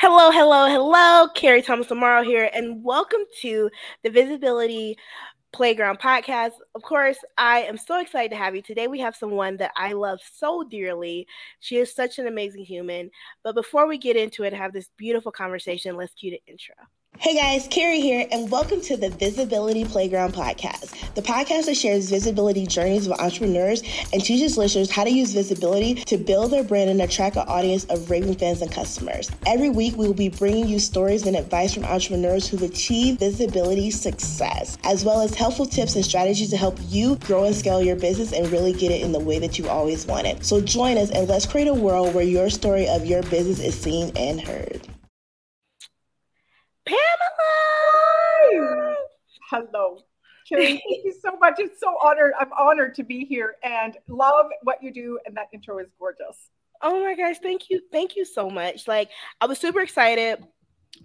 Hello, hello, hello. Carrie Thomas Amaro here, and welcome to the Visibility Playground podcast. Of course, I am so excited to have you. Today, we have someone that I love so dearly. She is such an amazing human. But before we get into it, have this beautiful conversation, let's cue the intro. Hey guys, Carrie here, and welcome to the Visibility Playground podcast, the podcast that shares visibility journeys of entrepreneurs and teaches listeners how to use visibility to build their brand and attract an audience of raving fans and customers. Every week, we will be bringing you stories and advice from entrepreneurs who've achieved visibility success, as well as helpful tips and strategies to help you grow and scale your business and really get it in the way that you always wanted. So join us and let's create a world where your story of your business is seen and heard. Pamela! Hello. Carrie, thank you so much. It's so honored. I'm honored to be here and love what you do. And that intro is gorgeous. Oh my gosh, thank you. Thank you so much. Like I was super excited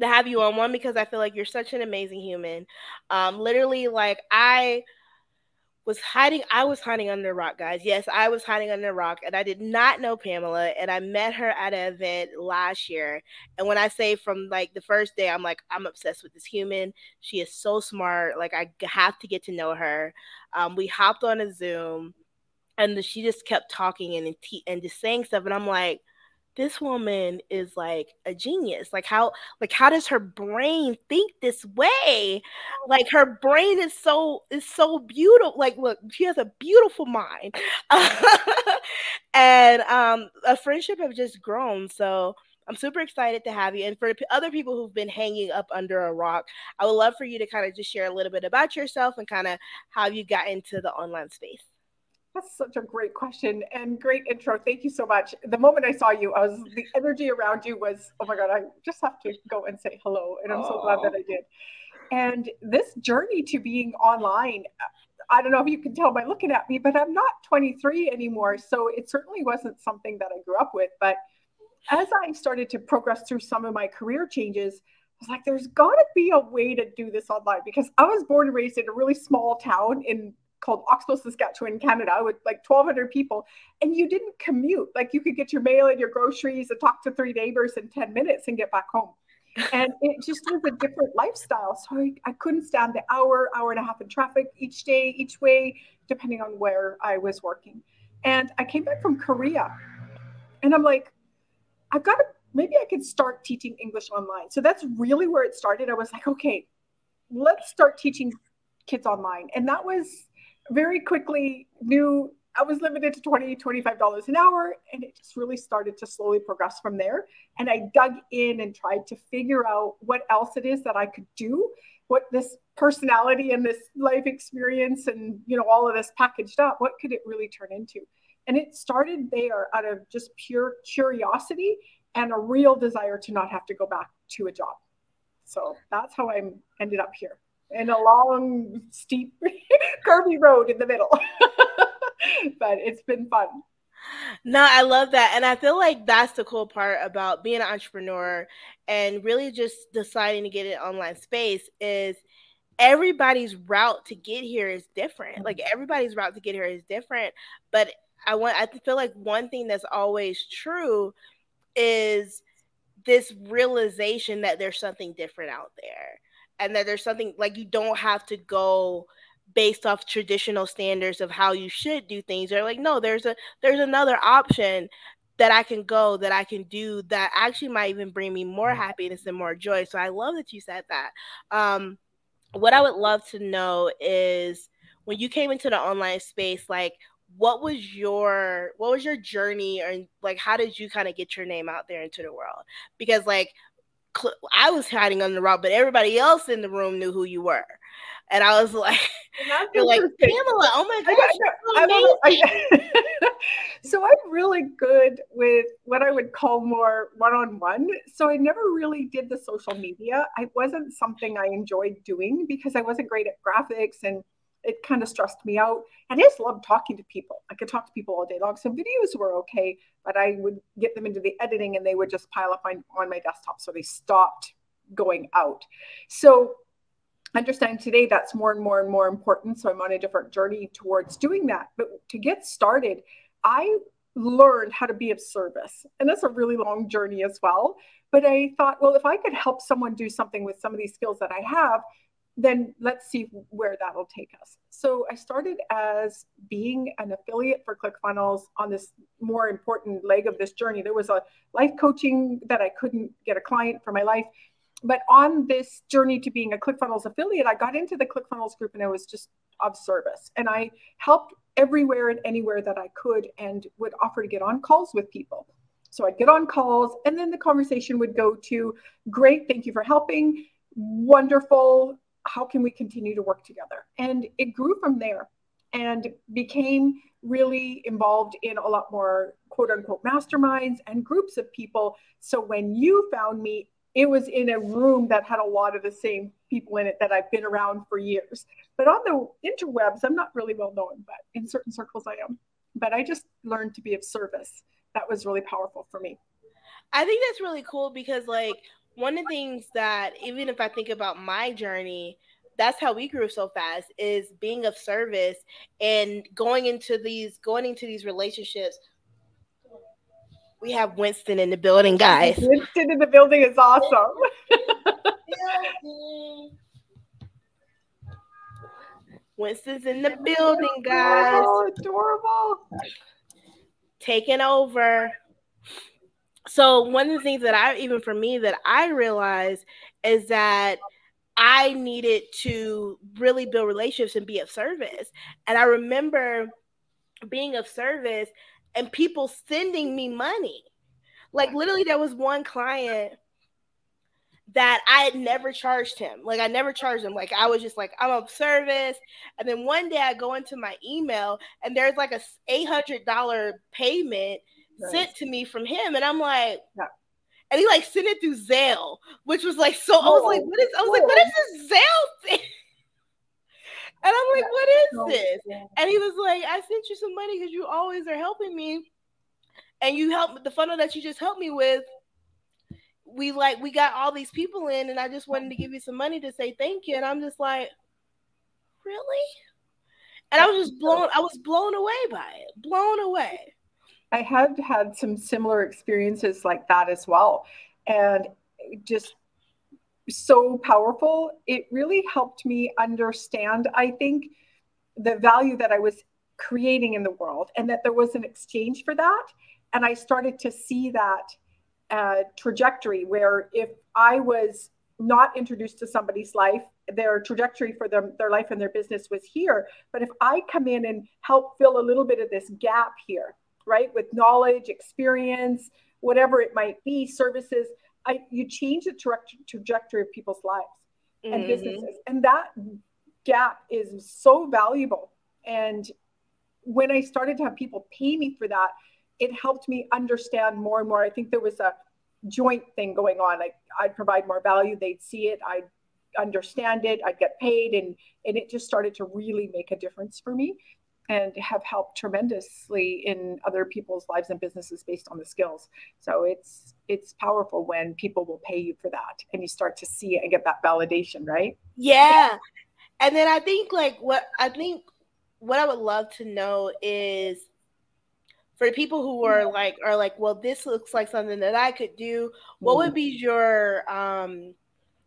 to have you on one because I feel like you're such an amazing human. Um, literally, like I was hiding i was hiding under a rock guys. Yes i was hiding under a rock and i did not know pamela and i met her at an event last year and when i say from like the first day i'm like i'm obsessed with this human. She is so smart. Like i have to get to know her. Um, we hopped on a zoom and she just kept talking and and just saying stuff and i'm like this woman is like a genius like how like how does her brain think this way like her brain is so is so beautiful like look she has a beautiful mind and um a friendship have just grown so I'm super excited to have you. And for other people who've been hanging up under a rock, I would love for you to kind of just share a little bit about yourself and kind of how you got into the online space. That's such a great question and great intro. Thank you so much. The moment I saw you, I was the energy around you was, oh my God, I just have to go and say hello. And I'm so glad that I did. And this journey to being online, I don't know if you can tell by looking at me, but I'm not 23 anymore. So it certainly wasn't something that I grew up with. But as I started to progress through some of my career changes, I was like, there's got to be a way to do this online because I was born and raised in a really small town in called Oxbow, Saskatchewan, Canada, with like 1,200 people, and you didn't commute. Like you could get your mail and your groceries and talk to three neighbors in 10 minutes and get back home. And it just was a different lifestyle. So I, I couldn't stand the hour, hour and a half in traffic each day, each way, depending on where I was working. And I came back from Korea and I'm like, I've got to, maybe I could start teaching English online. So that's really where it started. I was like, okay, let's start teaching kids online. And that was very quickly knew I was limited to 20, $25 an hour. And it just really started to slowly progress from there. And I dug in and tried to figure out what else it is that I could do, what this personality and this life experience and, you know, all of this packaged up, what could it really turn into? And it started there out of just pure curiosity and a real desire to not have to go back to a job. So that's how I ended up here and a long, steep, curvy road in the middle. but it's been fun. No, I love that. And I feel like that's the cool part about being an entrepreneur and really just deciding to get an online space is everybody's route to get here is different. Like mm-hmm. everybody's route to get here is different. But I want I feel like one thing that's always true is this realization that there's something different out there and that there's something like you don't have to go based off traditional standards of how you should do things. They're like no there's a there's another option that I can go that I can do that actually might even bring me more happiness and more joy. So I love that you said that. Um what I would love to know is when you came into the online space like what was your what was your journey or like how did you kind of get your name out there into the world? Because like I was hiding on the rock, but everybody else in the room knew who you were. And I was like, you're like Pamela. Oh my gosh, I, I, so I'm really good with what I would call more one-on-one. So I never really did the social media. I wasn't something I enjoyed doing because I wasn't great at graphics and it kind of stressed me out. And I just loved talking to people. I could talk to people all day long. So videos were okay, but I would get them into the editing and they would just pile up on, on my desktop. So they stopped going out. So understand today that's more and more and more important. So I'm on a different journey towards doing that. But to get started, I learned how to be of service. And that's a really long journey as well. But I thought, well, if I could help someone do something with some of these skills that I have, then let's see where that'll take us. So I started as being an affiliate for ClickFunnels on this more important leg of this journey. There was a life coaching that I couldn't get a client for my life. But on this journey to being a ClickFunnels affiliate, I got into the ClickFunnels group and I was just of service. And I helped everywhere and anywhere that I could and would offer to get on calls with people. So I'd get on calls and then the conversation would go to great, thank you for helping. Wonderful how can we continue to work together? And it grew from there and became really involved in a lot more quote unquote masterminds and groups of people. So when you found me, it was in a room that had a lot of the same people in it that I've been around for years. But on the interwebs, I'm not really well known, but in certain circles I am. But I just learned to be of service. That was really powerful for me. I think that's really cool because, like, one of the things that even if I think about my journey, that's how we grew so fast is being of service and going into these going into these relationships. We have Winston in the building, guys. Winston in the building is awesome. Winston's in the building, guys. Oh, adorable. Taking over so one of the things that I even for me that I realized is that I needed to really build relationships and be of service. And I remember being of service and people sending me money. Like literally there was one client that I had never charged him. Like I never charged him. Like I was just like I'm of service. And then one day I go into my email and there's like a $800 payment sent to me from him, and I'm like, yeah. and he like sent it through Zelle, which was like so. I was like, oh, what is? I was like, what is this Zelle thing? And I'm like, what is this? And he was like, I sent you some money because you always are helping me, and you help the funnel that you just helped me with. We like we got all these people in, and I just wanted to give you some money to say thank you. And I'm just like, really? And I was just blown. I was blown away by it. Blown away. I had had some similar experiences like that as well. And just so powerful. It really helped me understand, I think, the value that I was creating in the world and that there was an exchange for that. And I started to see that uh, trajectory where if I was not introduced to somebody's life, their trajectory for them, their life and their business was here. But if I come in and help fill a little bit of this gap here, right? With knowledge, experience, whatever it might be, services, I, you change the tra- trajectory of people's lives and mm-hmm. businesses. And that gap is so valuable. And when I started to have people pay me for that, it helped me understand more and more. I think there was a joint thing going on. Like I'd provide more value, they'd see it, I'd understand it, I'd get paid, and and it just started to really make a difference for me and have helped tremendously in other people's lives and businesses based on the skills. So it's it's powerful when people will pay you for that and you start to see it and get that validation, right? Yeah. And then I think like what I think what I would love to know is for people who are like are like, well, this looks like something that I could do. What would be your um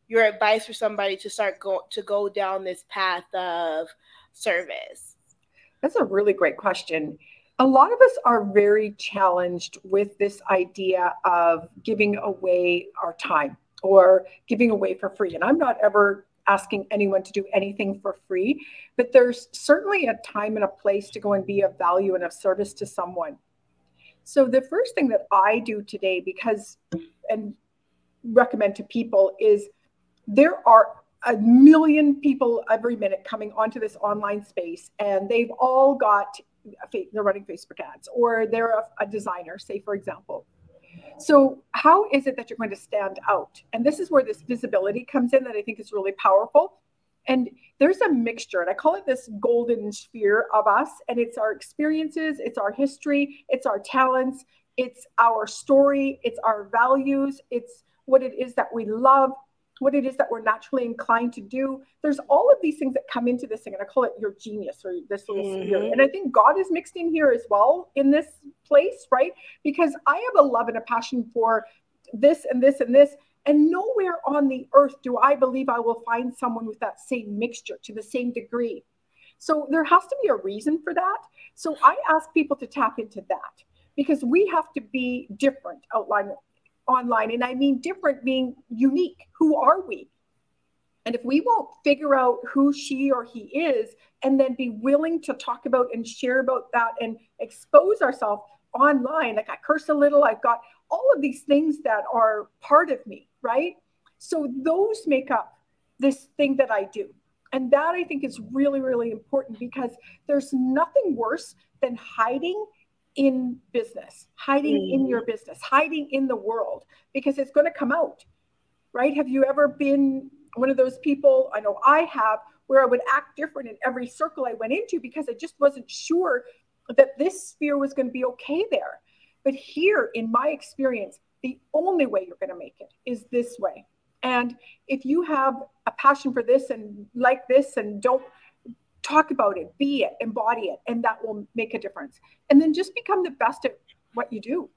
your advice for somebody to start go to go down this path of service? That's a really great question. A lot of us are very challenged with this idea of giving away our time or giving away for free. And I'm not ever asking anyone to do anything for free, but there's certainly a time and a place to go and be of value and of service to someone. So the first thing that I do today, because and recommend to people is there are a million people every minute coming onto this online space and they've all got they're running facebook ads or they're a, a, designer say for example. So how is it that you're going to stand out? And this is where this visibility comes in that i think is really powerful. And there's a mixture and i call it this golden sphere of us and it's our experiences it's our history it's our talents it's our story it's our values it's what it is that we love what it is that we're naturally inclined to do. There's all of these things that come into this thing, and I call it your genius or this little mm-hmm. spirit. And I think God is mixed in here as well in this place, right? Because I have a love and a passion for this and this and this. And nowhere on the earth do I believe I will find someone with that same mixture to the same degree. So there has to be a reason for that. So I ask people to tap into that because we have to be different outline online. And I mean different being unique. Who are we? And if we won't figure out who she or he is and then be willing to talk about and share about that and expose ourselves online, like I curse a little, I've got all of these things that are part of me, right? So those make up this thing that I do. And that I think is really, really important because there's nothing worse than hiding in business, hiding mm. in your business, hiding in the world, because it's going to come out, right? Have you ever been one of those people? I know I have, where I would act different in every circle I went into because I just wasn't sure that this sphere was going to be okay there. But here, in my experience, the only way you're going to make it is this way. And if you have a passion for this and like this and don't talk about it, be it, embody it, and that will make a difference. And then just become the best at what you do.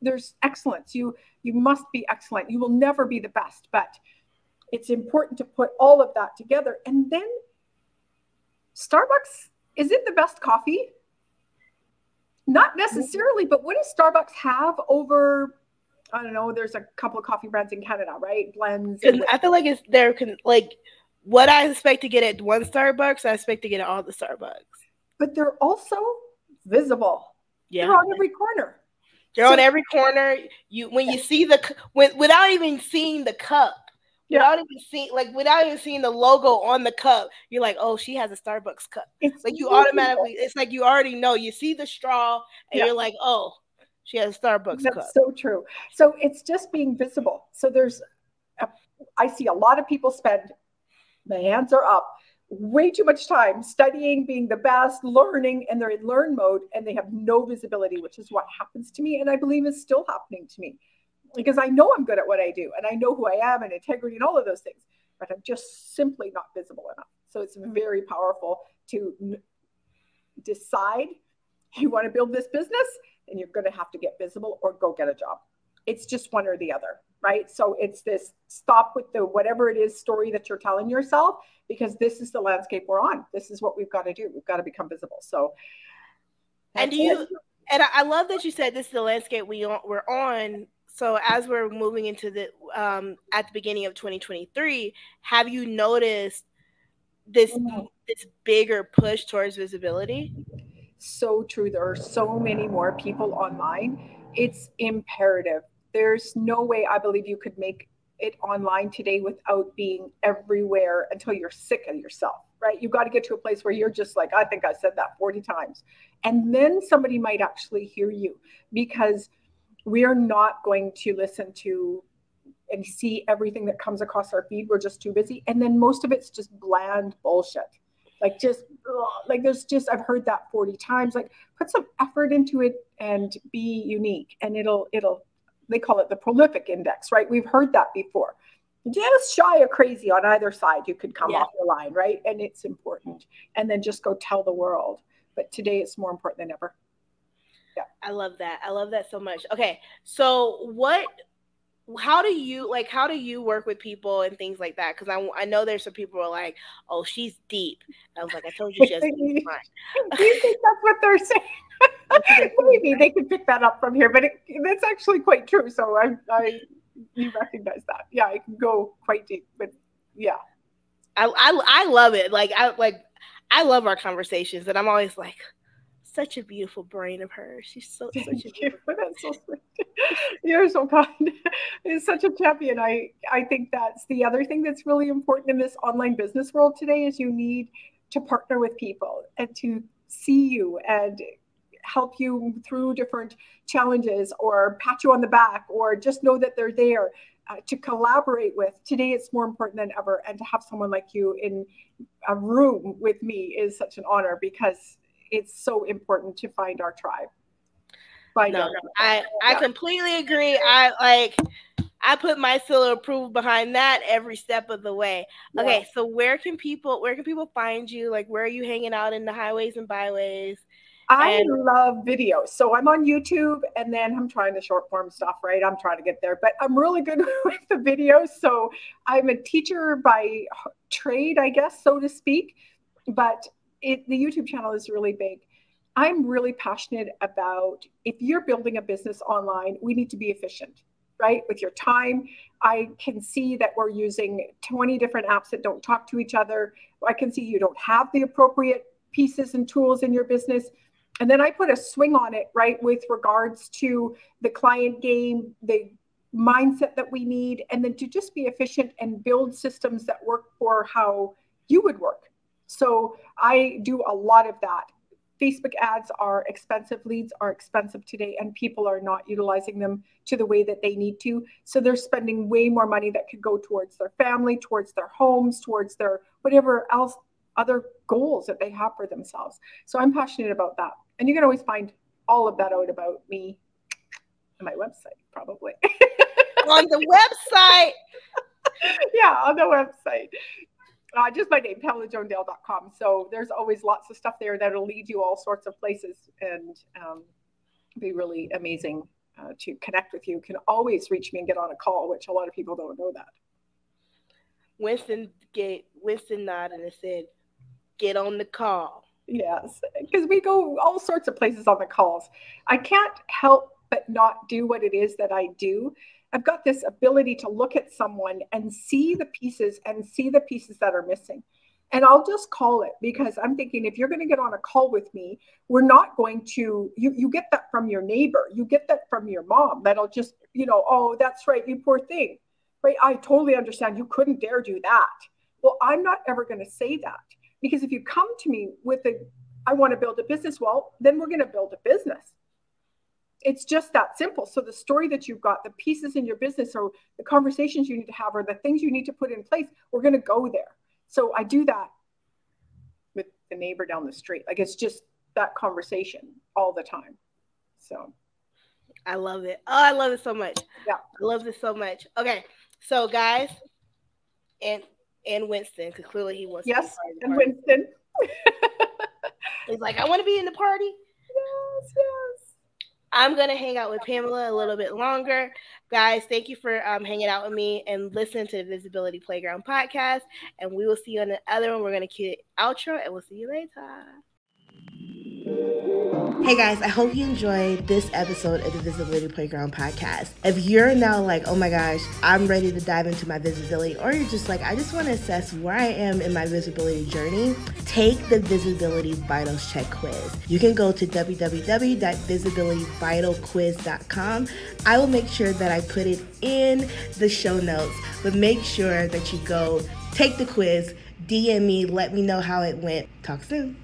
There's excellence. You you must be excellent. You will never be the best, but it's important to put all of that together. And then Starbucks is it the best coffee? Not necessarily, but what does Starbucks have over? I don't know. There's a couple of coffee brands in Canada, right? Blends. I feel like it's there. Can like what I expect to get at one Starbucks, I expect to get at all the Starbucks. But they're also visible. Yeah, they're on every corner. They're so, on every corner. You when you see the when without even seeing the cup, yeah. without even seeing like without even seeing the logo on the cup, you're like, oh, she has a Starbucks cup. It's like you automatically, it's like you already know. You see the straw, and yeah. you're like, oh, she has a Starbucks That's cup. so true. So it's just being visible. So there's, a, I see a lot of people spend, the hands are up, way too much time studying, being the best, learning, and they're in learn mode, and they have no visibility, which is what happens to me, and I believe is still happening to me because I know I'm good at what I do and I know who I am and integrity and all of those things, but I'm just simply not visible enough. So it's very powerful to n- decide you want to build this business and you're going to have to get visible or go get a job. It's just one or the other, right? So it's this stop with the whatever it is story that you're telling yourself because this is the landscape we're on. This is what we've got to do. We've got to become visible. So, and do you, and I love that you said this is the landscape we on, we're on so as we're moving into the um, at the beginning of 2023, have you noticed this mm-hmm. this bigger push towards visibility? So true. There are so many more people online. It's imperative. There's no way I believe you could make it online today without being everywhere until you're sick of yourself, right? You've got to get to a place where you're just like, I think I said that 40 times. And then somebody might actually hear you because we are not going to listen to and see everything that comes across our feed. We're just too busy. And then most of it's just bland bullshit. Like just like there's just I've heard that 40 times. Like put some effort into it and be unique. And it'll it'll they call it the prolific index, right? We've heard that before. Just shy or crazy on either side, you could come yeah. off the line, right? And it's important. And then just go tell the world. But today it's more important than ever. Yeah. I love that. I love that so much. Okay. So what how do you like how do you work with people and things like that because I, I know there's some people who are like oh she's deep i was like i told you she's deep do you think that's what they're saying maybe they could pick that up from here but it, that's actually quite true so i i you recognize that yeah I can go quite deep but yeah I, I i love it like i like i love our conversations and i'm always like such a beautiful brain of hers. She's so such a you. That's so sweet. You're so kind. It's such a champion. I I think that's the other thing that's really important in this online business world today is you need to partner with people and to see you and help you through different challenges or pat you on the back or just know that they're there uh, to collaborate with today it's more important than ever and to have someone like you in a room with me is such an honor because it's so important to find our tribe. Find no, our tribe. I I completely agree. I like I put my seal of approval behind that every step of the way. Yeah. Okay, so where can people where can people find you? Like where are you hanging out in the highways and byways? I and- love videos. So I'm on YouTube and then I'm trying the short form stuff, right? I'm trying to get there, but I'm really good with the videos. So I'm a teacher by trade, I guess, so to speak. But it, the YouTube channel is really big. I'm really passionate about if you're building a business online, we need to be efficient, right? With your time. I can see that we're using 20 different apps that don't talk to each other. I can see you don't have the appropriate pieces and tools in your business. And then I put a swing on it, right, with regards to the client game, the mindset that we need, and then to just be efficient and build systems that work for how you would work. So I do a lot of that. Facebook ads are expensive, leads are expensive today, and people are not utilizing them to the way that they need to. So they're spending way more money that could go towards their family, towards their homes, towards their whatever else other goals that they have for themselves. So I'm passionate about that. And you can always find all of that out about me on my website, probably. on the website. yeah, on the website uh, just my name, PamelaJonesDale.com. So there's always lots of stuff there that'll lead you all sorts of places and um, be really amazing uh, to connect with you. Can always reach me and get on a call, which a lot of people don't know that. Winston get Winston nodded and said, "Get on the call." Yes, because we go all sorts of places on the calls. I can't help but not do what it is that I do I've got this ability to look at someone and see the pieces and see the pieces that are missing. And I'll just call it because I'm thinking if you're going to get on a call with me, we're not going to, you, you get that from your neighbor, you get that from your mom that'll just, you know, oh, that's right, you poor thing. Right. I totally understand. You couldn't dare do that. Well, I'm not ever going to say that because if you come to me with a, I want to build a business, well, then we're going to build a business it's just that simple. So the story that you've got, the pieces in your business, or the conversations you need to have, or the things you need to put in place, we're going to go there. So I do that with the neighbor down the street. Like it's just that conversation all the time. So I love it. Oh, I love it so much. Yeah, I love this so much. Okay, so guys, and and Winston, because clearly he wants. Yes, and Winston. He's like, I want to be in the party. Yes, yes. I'm going to hang out with Pamela a little bit longer. Guys, thank you for um, hanging out with me and listening to the Visibility Playground podcast. And we will see you on the other one. We're going to cue outro and we'll see you later. Hey guys, I hope you enjoyed this episode of the Visibility Playground podcast. If you're now like, oh my gosh, I'm ready to dive into my visibility, or you're just like, I just want to assess where I am in my visibility journey, take the Visibility Vitals Check quiz. You can go to www.visibilityvitalquiz.com. I will make sure that I put it in the show notes, but make sure that you go take the quiz, DM me, let me know how it went. Talk soon.